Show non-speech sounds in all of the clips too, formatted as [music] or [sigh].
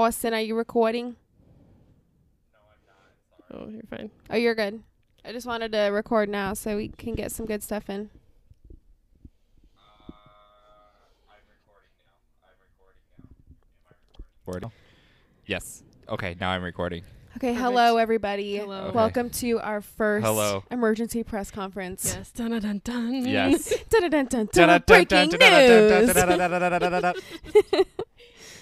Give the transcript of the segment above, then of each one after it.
Austin, are you recording? No, I'm not. Oh, you're fine. Oh, you're good. I just wanted to record now so we can get some good stuff in. Uh, I'm recording. Now. I'm recording now. Am I recording? Yes. Okay, now I'm recording. Okay, Perfect. hello everybody. Hello. Okay. Welcome to our first Hello. emergency press conference. Yes. Dun dun dun dun. Yes. [laughs] Dun-dun-dun-dun. Breaking news.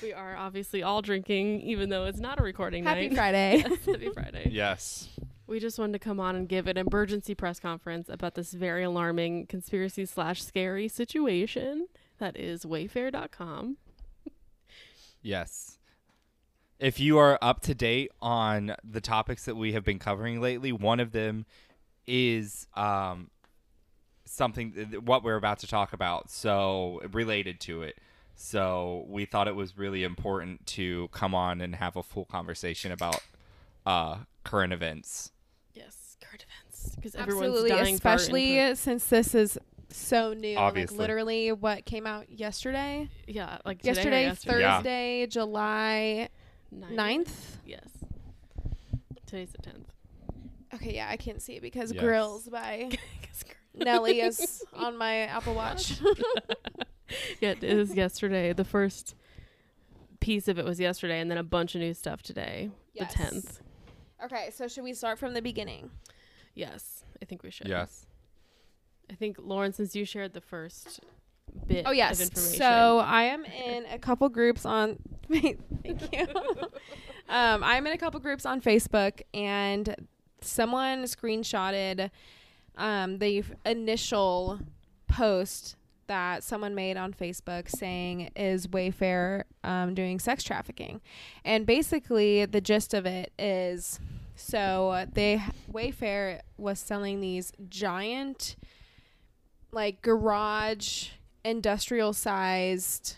We are obviously all drinking, even though it's not a recording Happy night. Friday. [laughs] Yes, Happy Friday. yes. We just wanted to come on and give an emergency press conference about this very alarming conspiracy slash scary situation that is Wayfair.com. Yes. If you are up to date on the topics that we have been covering lately, one of them is um, something th- what we're about to talk about, so related to it. So we thought it was really important to come on and have a full conversation about uh, current events. Yes, current events because everyone's Absolutely, dying for especially input. since this is so new. Obviously. Like literally what came out yesterday? yeah, like today or Yesterday, yesterday. Yeah. Thursday, July Nine. 9th. Yes. Today's the tenth. Okay, yeah, I can't see it because Yes. Grillz by [laughs] Nelly is [laughs] on my Apple Watch. [laughs] [laughs] yeah, it is yesterday. The first piece of it was yesterday, and then a bunch of new stuff today. Yes. The tenth. Okay, so should we start from the beginning? Yes, I think we should. Yes. I think Lauren, since you shared the first bit Oh yes. of information. So I am in a couple groups on. [laughs] Thank you. [laughs] um, I'm in a couple groups on Facebook, and someone screenshotted um, the initial post that someone made on Facebook saying is Wayfair um, doing sex trafficking, and basically the gist of it is so they Wayfair was selling these giant like garage industrial sized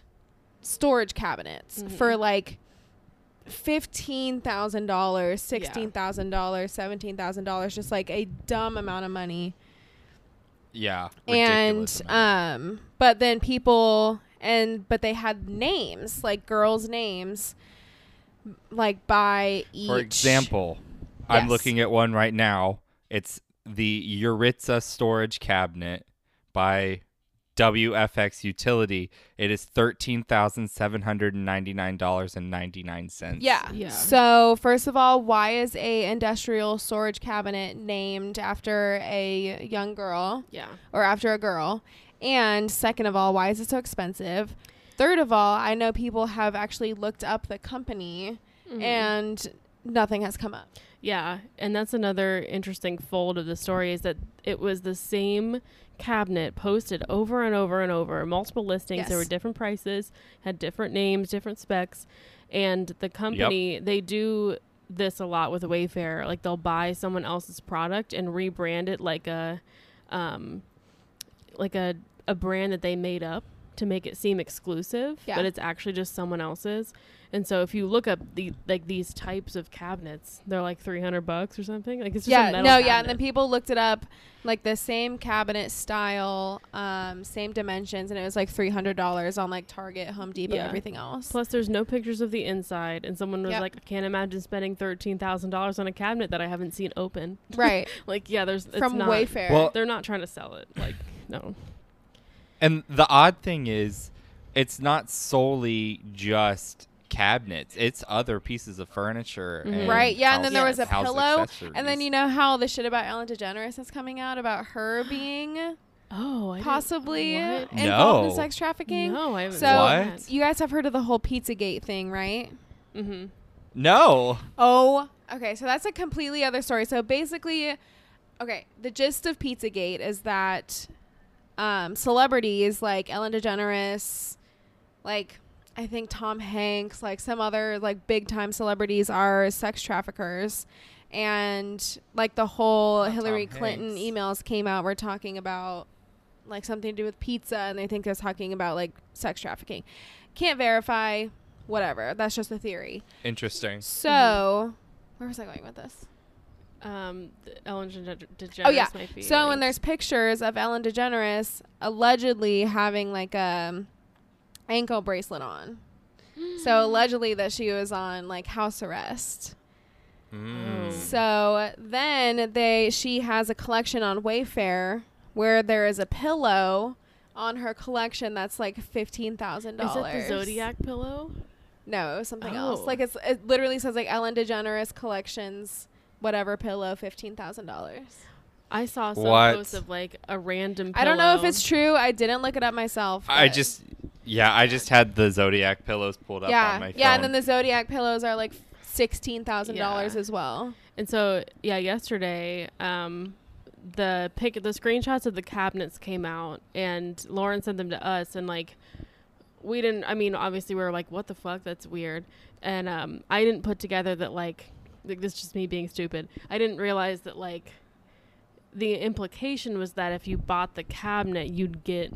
storage cabinets Mhm. for like fifteen thousand dollars, sixteen thousand dollars, seventeen thousand dollars, just like a dumb amount of money. Yeah. And amount. um but then people and but they had names, like girls' names like by each For example, I'm looking at one right now. It's the Yaritza storage cabinet by WFX Utility. It is thirteen thousand seven hundred and ninety nine dollars and ninety nine cents. Yeah. Yeah. So first of all, why is a industrial storage cabinet named after a young girl yeah, or after a girl? And second of all, why is it so expensive? Third of all, I know people have actually looked up the company Mhm. and nothing has come up. yeah, and that's another interesting fold of the story is that it was the same cabinet posted over and over and over, multiple listings. There were different prices, had different names, different specs, and the company they do this a lot with Wayfair. Like they'll buy someone else's product and rebrand it like a, um, like a a brand that they made up to make it seem exclusive, Yeah. but it's actually just someone else's. And so if you look up the like these types of cabinets, they're like three hundred bucks or something. Like it's just a yeah, metal no, yeah, and cabinet. then people looked it up, like the same cabinet style, um, same dimensions, and it was like three hundred dollars on like Target, Home Depot, Yeah. everything else. Plus, there's no pictures of the inside, and someone was Yep. like, "I can't imagine spending thirteen thousand dollars on a cabinet that I haven't seen open." right [laughs] Like, yeah, there's it's from not, Wayfair. Well- They're not trying to sell it. Like, no. And the odd thing is, it's not solely just cabinets. It's other pieces of furniture. Mhm. Right, yeah, and then there was a pillow, and then you know how the shit about Ellen DeGeneres is coming out about her [gasps] being Oh, I possibly what? involved in sex trafficking. No, I haven't. So What? you guys have heard of the whole Pizzagate thing, right? Mm-hmm. No. Oh, okay. So that's a completely other story. So basically, okay, the gist of Pizzagate is that um, celebrities like Ellen DeGeneres, like I think Tom Hanks, like some other like big time celebrities are sex traffickers. And like the whole Not Hillary Tom Clinton Hanks. emails came out, we're talking about like something to do with pizza, and they think they're talking about like sex trafficking. Can't verify, whatever. That's just a theory. Interesting. So, where was I going with this? Um, Ellen DeGeneres DeGeneres Oh, yeah. might be. So, when linked. there's pictures of Ellen DeGeneres allegedly having like a ankle bracelet on, [gasps] So allegedly that she was on like house arrest. Mm. So then they she has a collection on Wayfair where there is a pillow on her collection that's like fifteen thousand dollars. Is dollars. it the Zodiac pillow? No, it was something else. Oh. Like it's it literally says like Ellen DeGeneres collections, whatever pillow, fifteen thousand dollars. I saw some What? post of like a random. I don't know if it's true. I didn't look it up myself. I just, yeah, I just had the Zodiac pillows pulled up yeah on my phone. yeah, and then the Zodiac pillows are like sixteen thousand dollars as well. And so, yeah, yesterday, um, the pic, the screenshots of the cabinets came out, and Lauren sent them to us, and like, we didn't. I mean, obviously, we were like, "What the fuck? That's weird." And um, I didn't put together that like, like this is just me being stupid. I didn't realize that like, the implication was that if you bought the cabinet, you'd get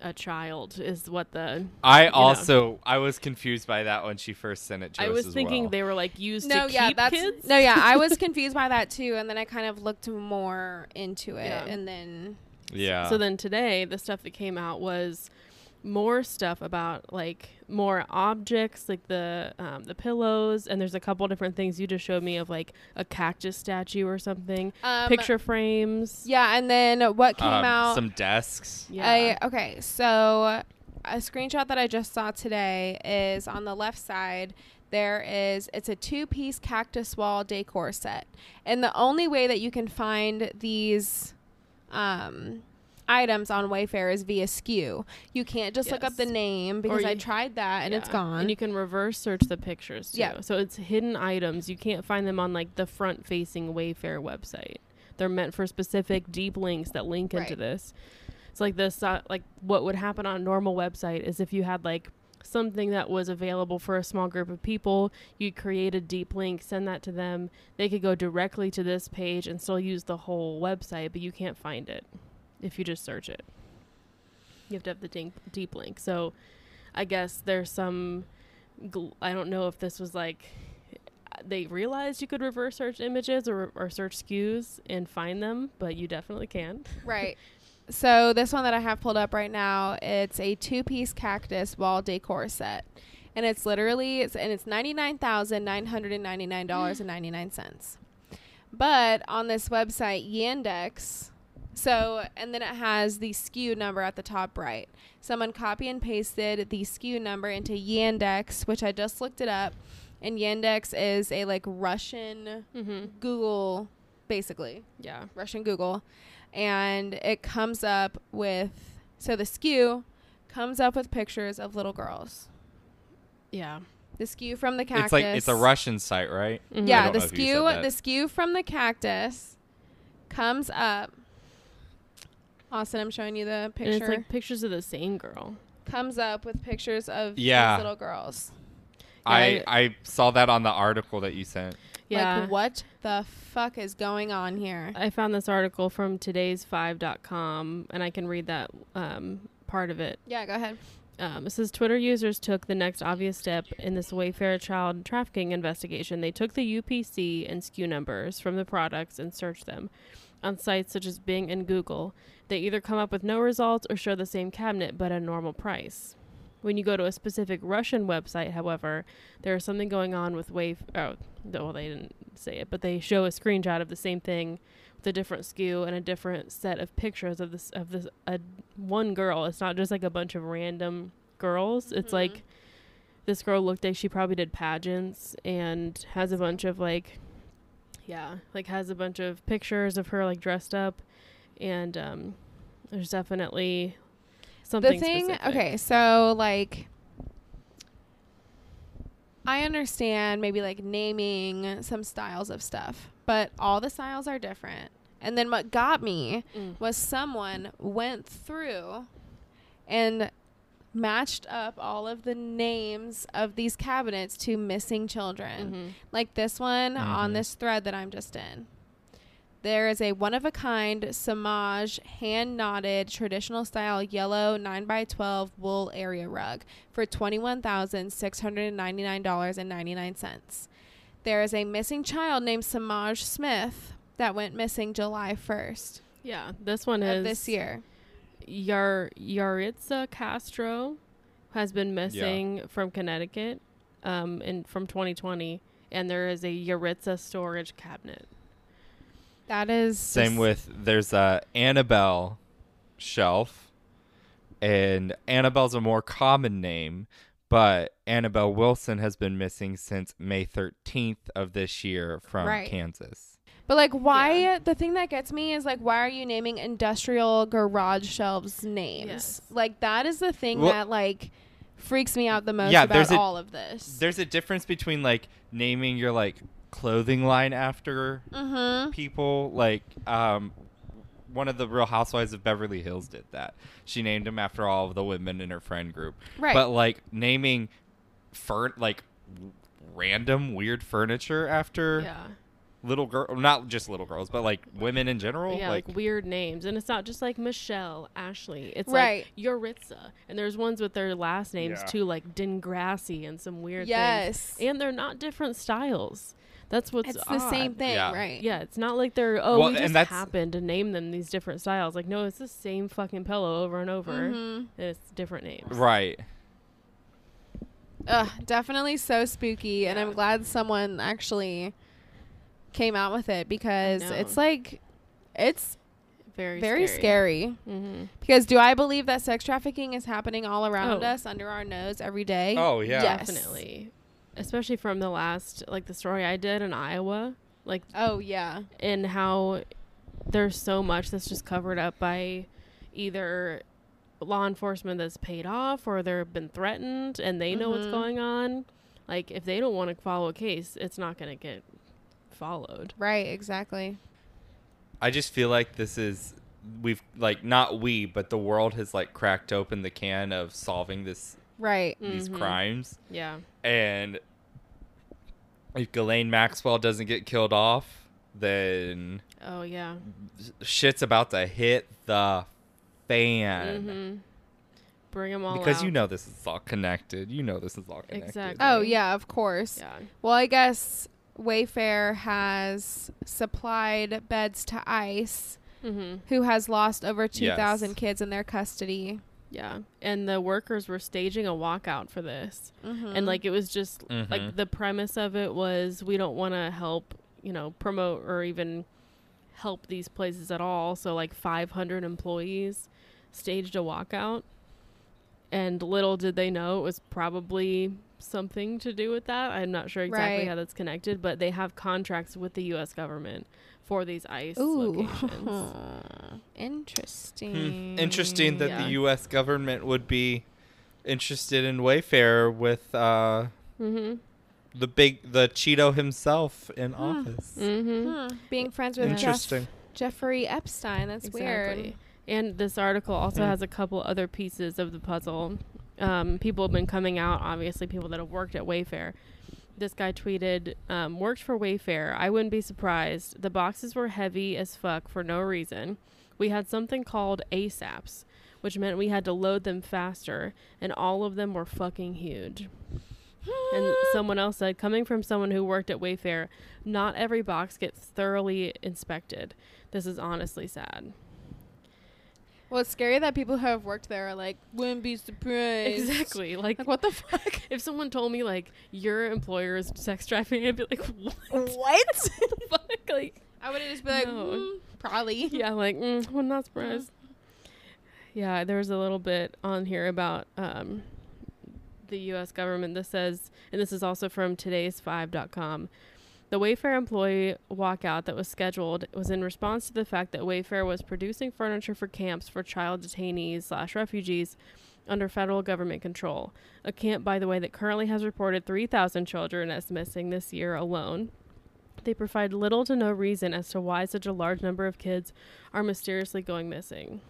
a child. Is what the I know. also I was confused by that when she first sent it to I us was as thinking well. they were like used No, to yeah, keep that's kids. no, yeah. I was [laughs] confused by that too, and then I kind of looked more into it, Yeah. and then yeah. So then today, the stuff that came out was more stuff about like more objects, like the um, the pillows, and there's a couple different things you just showed me of like a cactus statue or something, um, picture frames. Yeah, and then what came Um, out? some desks. Yeah. I, okay, so a screenshot that I just saw today is on the left side. There is it's a two-piece cactus wall decor set, and the only way that you can find these um, items on Wayfair is via SKU. You can't just look up the name because I tried that and it's gone. And you can reverse search the pictures too. Yeah. So it's hidden items. You can't find them on like the front facing Wayfair website. They're meant for specific deep links that link into this. It's like this uh, like what would happen on a normal website is if you had like something that was available for a small group of people, you create a deep link, send that to them. They could go directly to this page and still use the whole website, but you can't find it if you just search it. You have to have the deep, link. So I guess there's some. Gl- I don't know if this was like they realized you could reverse search images or, or search SKUs and find them, but you definitely can. [laughs] Right. So this one that I have pulled up right now, it's a two-piece cactus wall decor set, and it's literally it's and it's ninety nine thousand nine hundred and ninety nine dollars and ninety nine cents. But on this website, Yandex, so and then it has the SKU number at the top right. Someone copy and pasted the SKU number into Yandex, which I just looked it up, and Yandex is a like Russian Mm-hmm. Google, basically. Yeah. Russian Google, and it comes up with so the SKU comes up with pictures of little girls. Yeah. The SKU from the cactus. It's like it's a Russian site, right? Mhm. Yeah, the know if you SKU the that. SKU from the cactus comes up. Austin, I'm showing you the And picture. it's like pictures of the same girl. comes up with pictures of Yeah. these little girls. I I- I saw that on the article that you sent. Yeah. Like what the fuck is going on here? I found this article from today's5.com and I can read that um, part of it. Yeah, go ahead. Um, it says Twitter users took the next obvious step in this Wayfair child trafficking investigation. They took the UPC and SKU numbers from the products and searched them on sites such as Bing and Google. They either come up with no results or show the same cabinet but at a normal price. When you go to a specific Russian website, however, there is something going on with Wave. Oh, well, they didn't say it, but they show a screenshot of the same thing with a different SKU and a different set of pictures of this of this a one girl. It's not just like a bunch of random girls. It's Mhm. like this girl looked like she probably did pageants and has a bunch of like yeah, like has a bunch of pictures of her like dressed up and um there's definitely something the thing specific. okay so like i understand maybe like naming some styles of stuff but all the styles are different and then what got me Mm. was someone went through and matched up all of the names of these cabinets to missing children Mhm. like this one on Mhm. this thread that I'm just in. There is a one of a kind Samaj hand knotted traditional style yellow 9x12 wool area rug for $21,699.99. There is a missing child named Samaj Smith that went missing July 1st Yeah, this one of is this year. Yar Yaritza Castro has been missing from Connecticut, um, in from 2020, and there is a Yaritza storage cabinet. That is Same just- with there's a Annabelle shelf, and Annabelle's a more common name, but Annabelle Wilson has been missing since May 13th of this year from Right. Kansas. But like, why? Yeah. The thing that gets me is like, why are you naming industrial garage shelves names? Yes. Like that is the thing Well- that like freaks me out the most Yeah, about there's a- all of this. There's a difference between like naming your like clothing line after Mm-hmm. people like um one of the real housewives of beverly hills did that she named him after all of the women in her friend group Right. but like naming fur like random weird furniture after Yeah. little girl not just little girls but like women in general yeah, like like, weird names, and it's not just like Michelle, Ashley. It's Right. like Yaritza, and there's ones with their last names Yeah. too, like Dengrassi and some weird yes. things. And they're not different styles. That's what's it's the same thing, Yeah. right? Yeah, it's not like they're oh Well, we just that's- happened to name them these different styles. Like no, it's the same fucking pillow over and over. Mhm. And it's different names. right Ugh, definitely so spooky, and I'm glad someone actually came out with it because it's like, it's Very very scary. Mm-hmm. Because do I believe that sex trafficking is happening all around Oh. us, under our nose, every day? oh yeah Yes. Definitely. Especially from the last like the story I did in Iowa, like Oh yeah. and how there's so much that's just covered up by either law enforcement that's paid off or they've been threatened and they know what's Mhm. going on. Like if they don't want to follow a case, it's not going to get followed. Right. Exactly. i just feel like this is we've like not we but the world has like cracked open the can of solving this Right. these Mhm. crimes Yeah. And if Ghislaine Maxwell doesn't get killed off, then Oh yeah. shit's about to hit the fan. Mhm. Bring them all Because out. you know this is all connected. You know this is all connected. Exactly. Oh yeah. Of course. Yeah. Well, I guess Wayfair has supplied beds to ICE, Mhm. who has lost over 2,000 Yes. kids in their custody. Yeah. And the workers were staging a walkout for this. Mm-hmm. and like it was just Mhm. like the premise of it was we don't want to help you know promote or even help these places at all so like 500 employees staged a walkout and little did they know it was probably something to do with that i'm not sure exactly Right. how that's connected but they have contracts with the us government for these ice Ooh. locations [laughs] Interesting. Hmm. Interesting that Yeah. the U.S. government would be interested in Wayfair with uh, mm-hmm the big the Cheeto himself in Hmm. office. mm-hmm Hmm. Being friends with Jeff, Interesting. Jeffrey Epstein. That's weird. And this article also Mm. has a couple other pieces of the puzzle. Um, people have been coming out, obviously, people that have worked at Wayfair. This guy tweeted, um, worked for Wayfair. I wouldn't be surprised. The boxes were heavy as fuck for no reason. We had something called ASAPs, which meant we had to load them faster, and all of them were fucking huge. And [laughs] someone else said, coming from someone who worked at Wayfair, not every box gets thoroughly inspected. This is honestly sad. Well, it's scary that people who have worked there are like, wouldn't be surprised. Exactly. [laughs] Like, Like, what the fuck? if someone told me like your employer is sex trafficking, I'd be like, [laughs] what what? fuck? Like, I would just be like, No. "Mm, probably. [laughs] yeah, like, mm, I'm not surprised. Yeah, there was a little bit on here about um, the U.S. government. This says, and this is also from today's 5.com. The Wayfair employee walkout that was scheduled was in response to the fact that Wayfair was producing furniture for camps for child detainees slash refugees under federal government control. A camp, by the way, that currently has reported 3,000 children as missing this year alone. They provide little to no reason as to why such a large number of kids are mysteriously going missing.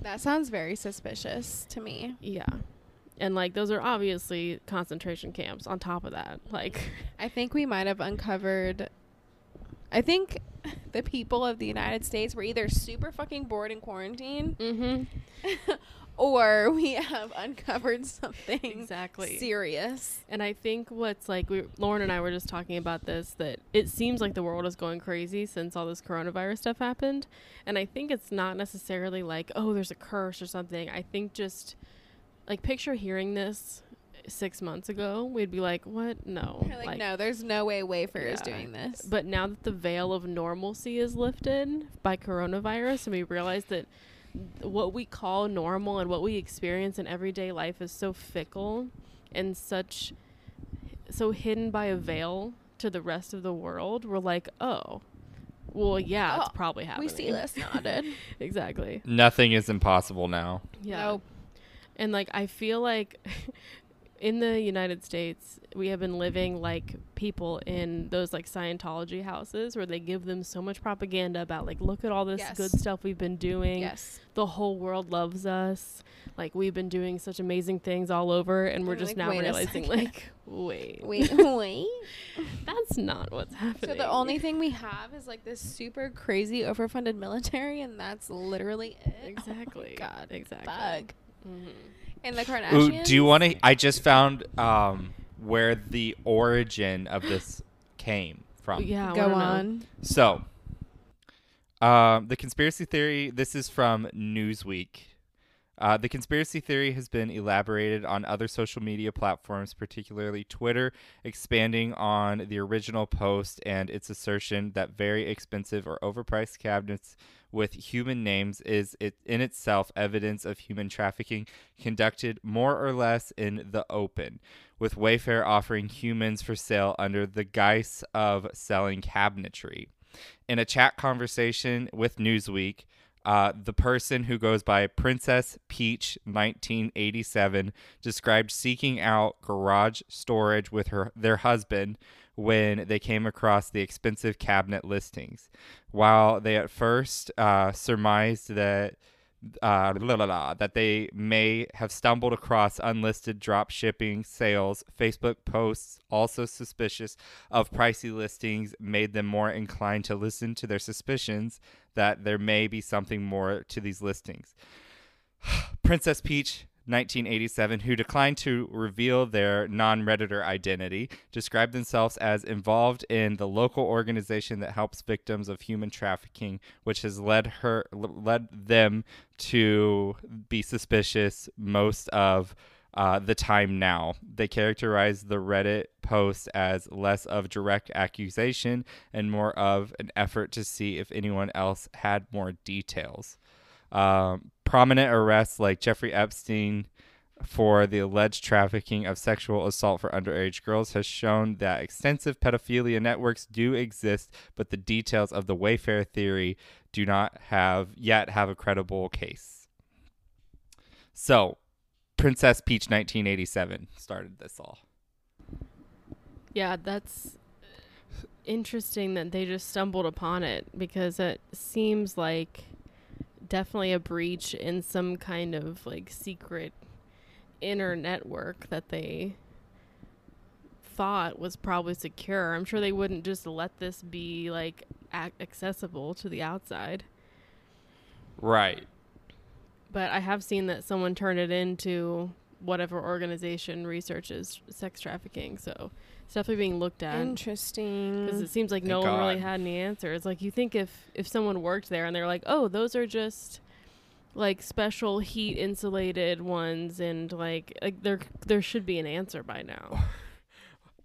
That sounds very suspicious to me. Yeah. And like those are obviously concentration camps on top of that. Like I think we might have uncovered. I think [laughs] the people of the United States were either super fucking bored in quarantine mm-hmm. [laughs] or [laughs] we have uncovered something Exactly. serious. And I think what's like we Lauren and I were just talking about this that it seems like the world is going crazy since all this coronavirus stuff happened. And I think it's not necessarily like, oh, there's a curse or something. I think just like picture hearing this six months ago, we'd be like, "What? No, You're like, no, there's no way Wayfair is Yeah. doing this. But now that the veil of normalcy is lifted by coronavirus, and we realize that what we call normal and what we experience in everyday life is so fickle and such so hidden by a veil to the rest of the world, we're like, oh, well, yeah, it's Oh, probably happening. we see this [laughs] nodded. exactly. Nothing is impossible now. Yeah. Nope. And like I feel like in the United States, we have been living like people in those like Scientology houses where they give them so much propaganda about like look at all this Yes. good stuff we've been doing. Yes. The whole world loves us. Like we've been doing such amazing things all over and we're just like, now realizing like wait. Wait, [laughs] wait. [laughs] That's not what's happening. So the only thing we have is like this super crazy overfunded military, and that's literally it. Exactly. Oh God. Exactly. Bug. Mhm. And the Ooh, do you want to? I just found um, where the origin of this came from. Yeah, go wanna know. on? So, um, the conspiracy theory. This is from Newsweek. Uh, the conspiracy theory has been elaborated on other social media platforms, particularly Twitter, expanding on the original post and its assertion that very expensive or overpriced cabinets with human names is it in itself evidence of human trafficking conducted more or less in the open, with Wayfair offering humans for sale under the guise of selling cabinetry. In a chat conversation with Newsweek, uh, the person who goes by Princess Peach 1987 described seeking out garage storage with her their husband when they came across the expensive cabinet listings. While they at first uh, surmised that uh, la, la, la, that they may have stumbled across unlisted drop shipping sales. Facebook posts, also suspicious of pricey listings, made them more inclined to listen to their suspicions that there may be something more to these listings. [sighs] Princess Peach. 1987, who declined to reveal their non Redditor identity, described themselves as involved in the local organization that helps victims of human trafficking, which has led her led them to be suspicious most of uh, the time now. They characterized the Reddit post as less of direct accusation and more of an effort to see if anyone else had more details. Um, prominent arrests like Jeffrey Epstein for the alleged trafficking of sexual assault for underage girls has shown that extensive pedophilia networks do exist, but the details of the Wayfair theory do not have yet have a credible case. So, Princess Peach 1987 started this all. Yeah, that's interesting that they just stumbled upon it because it seems like definitely a breach in some kind of like secret inner network that they thought was probably secure. I'm sure they wouldn't just let this be like ac- accessible to the outside. Right. But I have seen that someone turned it into whatever organization researches sex trafficking. So it's definitely being looked at. Interesting. because it seems like no Thank one really had any answers. Like you think if if someone worked there and they're like, oh, those are just like special heat insulated ones, and like like there there should be an answer by now. [laughs]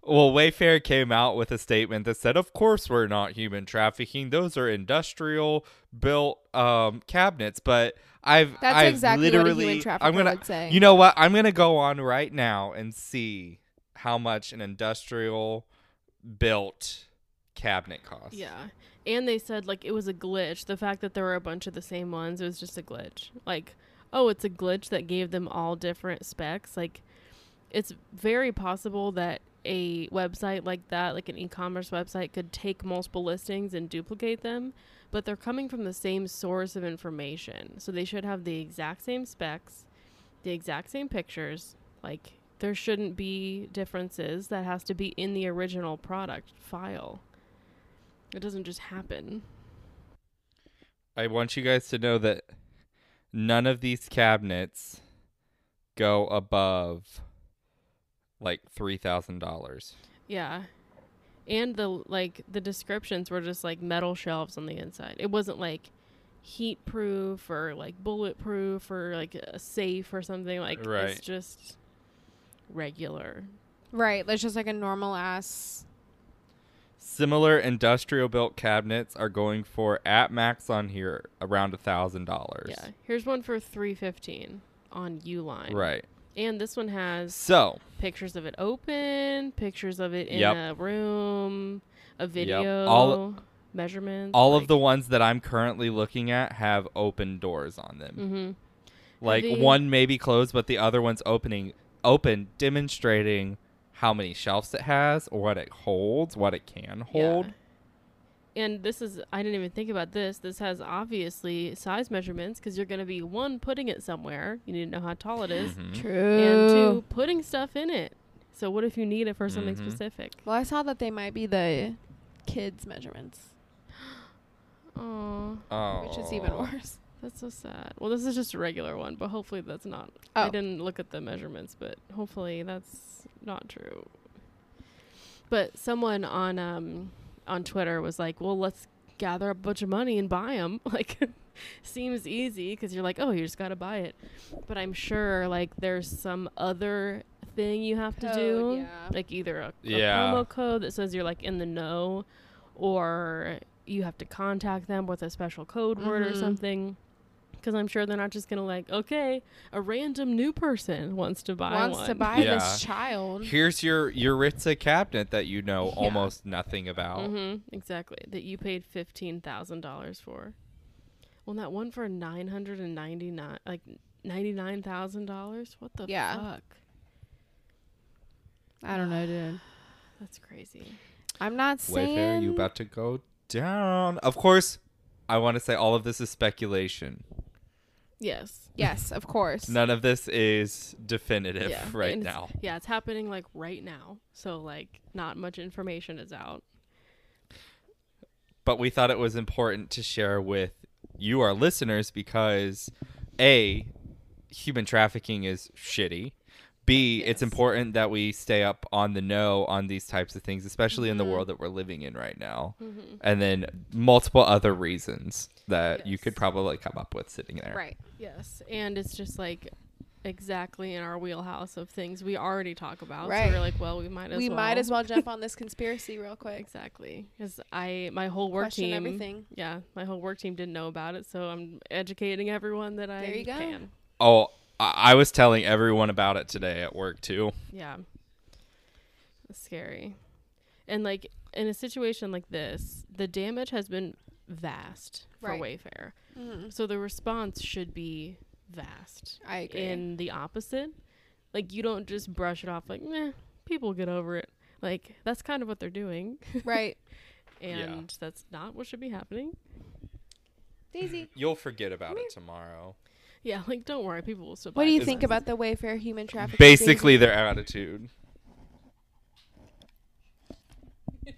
Well, Wayfair came out with a statement that said, "Of course, we're not human trafficking. Those are industrial built um, cabinets." But I've That's I've exactly what a literally, human trafficker I'm gonna, would say. You know what? I'm gonna go on right now and see how much an industrial built cabinet costs. Yeah, and they said like it was a glitch. The fact that there were a bunch of the same ones, it was just a glitch. Like, oh, it's a glitch that gave them all different specs. Like, it's very possible that a website like that, like an e-commerce website, could take multiple listings and duplicate them, but they're coming from the same source of information, so they should have the exact same specs, the exact same pictures. Like, there shouldn't be differences. That has to be in the original product file. It doesn't just happen. I want you guys to know that none of these cabinets go above like three thousand dollars. Yeah. And the like the descriptions were just like metal shelves on the inside. It wasn't like heat proof or like bulletproof or like a safe or something. Like Right. it's just regular. Right. That's just like a normal ass. Similar industrial built cabinets are going for at max on here around a thousand dollars. Yeah. Here's one for three fifteen on Uline. Right. And this one has So pictures of it open, pictures of it in Yep. a room, a video, All- measurements. all of the ones that I'm currently looking at have open doors on them. Mhm. Like the- one may be closed, but the other one's opening open, demonstrating how many shelves it has, or what it holds, what it can hold. Yeah. And this is, I didn't even think about this. This has obviously size measurements because you're going to be one, putting it somewhere. You need to know how tall it is, Mhm. True. and two, putting stuff in it. So, what if you need it for something Mhm. specific? Well, I saw that they might be the kids' measurements, [gasps] Oh, Oh, which is even worse. that's so sad. Well, this is just a regular one, but hopefully that's not. Oh. I didn't look at the measurements, but hopefully that's not true. But someone on um on Twitter was like, "Well, let's gather a bunch of money and buy them." [laughs] Like [laughs] seems easy because you're like, "Oh, you just got to buy it." But I'm sure like there's some other thing you have to do, yeah. like either a, a Yeah. promo code that says you're like in the know or you have to contact them with a special code word or Mhm. something because I'm sure they're not just gonna like, okay, a random new person wants to buy Wants one. to buy Yeah. this child. Here's your Yaritza cabinet that you know Yeah. almost nothing about. hmm exactly. That you paid fifteen thousand dollars for. Well, that one for nine hundred and ninety nine, like ninety nine thousand dollars. What the Yeah. fuck? I don't know, dude. [sighs] That's crazy. I'm not saying. Wayfair, you about to go down? Of course, I want to say all of this is speculation. Yes. Yes, of course. None of this is definitive Yeah, right and it's- now. Yeah, it's happening like right now. So like, not much information is out. But we thought it was important to share with you, our listeners, because A, human trafficking is shitty. B, it's important that we stay up on the know on these types of things, especially in the Mhm. world that we're living in right now. Mm-hmm. And then multiple other reasons that you could probably come up with sitting there. Right. Yes, and it's just like exactly in our wheelhouse of things we already talk about. Right. So we're like, well, we might as We well. might as well jump on this [laughs] conspiracy real quick. Exactly, because I my whole work Question team. everything. Yeah, my whole work team didn't know about it, so I'm educating everyone that I There you go. can. Oh, I I was telling everyone about it today at work too. Yeah, it's scary, and like in a situation like this, the damage has been vast for Right. Wayfair, Mhm. so the response should be vast. I agree. in the opposite. Like you don't just brush it off like, meh, people get over it. Like that's kind of what they're doing. [laughs] right. and that's not what should be happening. Daisy. You'll forget about it tomorrow. Yeah, [laughs] like don't worry, people will still What do you think about the Wayfair human trafficking? Basically, their attitude.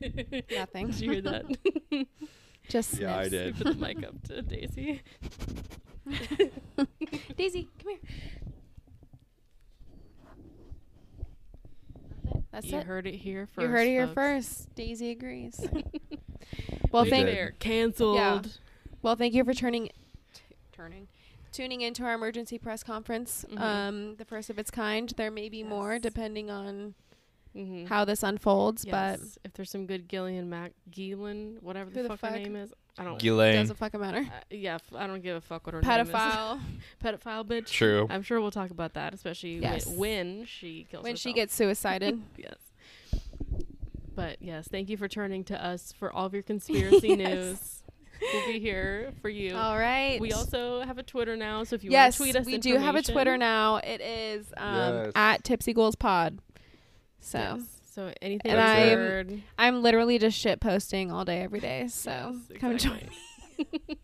Daisy? [laughs] nothing. Did you hear that? [laughs] Just Yeah, I did. Put the mic up to Daisy. Daisy, come here. That's it. you it. heard it here first. you heard it here folks. first. Daisy agrees. well, We thank did. They're canceled. well, thank you for turning, t- turning, tuning into our emergency press conference. Mhm. Um, the first of its kind. There may be more depending on Mm-hmm. how this unfolds, yes. if there's some good Gillian Mac Gielan, whatever the, the fuck, her name is, I don't. but Ghislaine. doesn't fucking matter. Uh, yeah, f- I don't give a fuck what her name is. Pedophile. [laughs] pedophile bitch. True. I'm sure we'll talk about that, especially Yes. when, when she kills when she gets suicided. [laughs] yes. But yes, thank you for turning to us for all of your conspiracy [laughs] Yes. news. We'll be here for you. All right. We also have a Twitter now, so if you yes, want to tweet us, we do have a Twitter now. It is um, Yes. at Tipsy Ghouls Pod. So Yes. So anything And I'm- I'm literally just shit posting all day, every day. So Yes, come join me.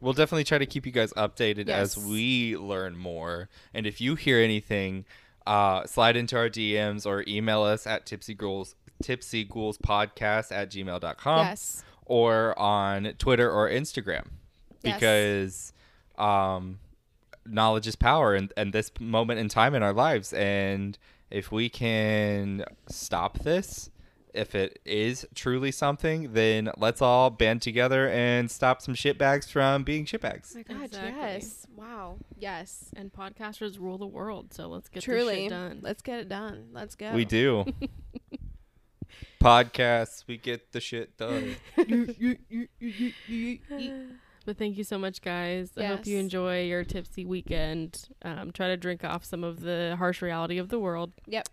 We'll definitely try to keep you guys updated as we learn more. And if you hear anything, uh, slide into our DMs or email us at Tipsy Girls Tipsy tipsyghouls podcast at gmail.com yes. Or on Twitter or Instagram. Yes. Because um, knowledge is power and, and this moment in time in our lives. And if we can stop this if it is truly something, then let's all band together and stop some shitbags from being shitbags. Oh my God, Exactly. yes. Wow. Yes. And podcasters rule the world, so let's get this Truly. shit done. Let's get it done. Let's go. We do. [laughs] Podcasts, we get the shit done. But thank you so much, guys. I hope you enjoy your tipsy weekend. Um, try to drink off some of the harsh reality of the world. Yep.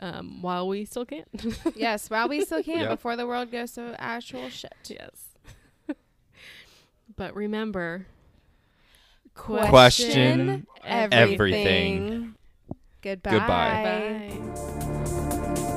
Um, while we still can. [laughs] yes, while we still can Yep. before the world goes to actual shit. yes. [laughs] but remember, Question everything. everything. Goodbye. Goodbye. Bye.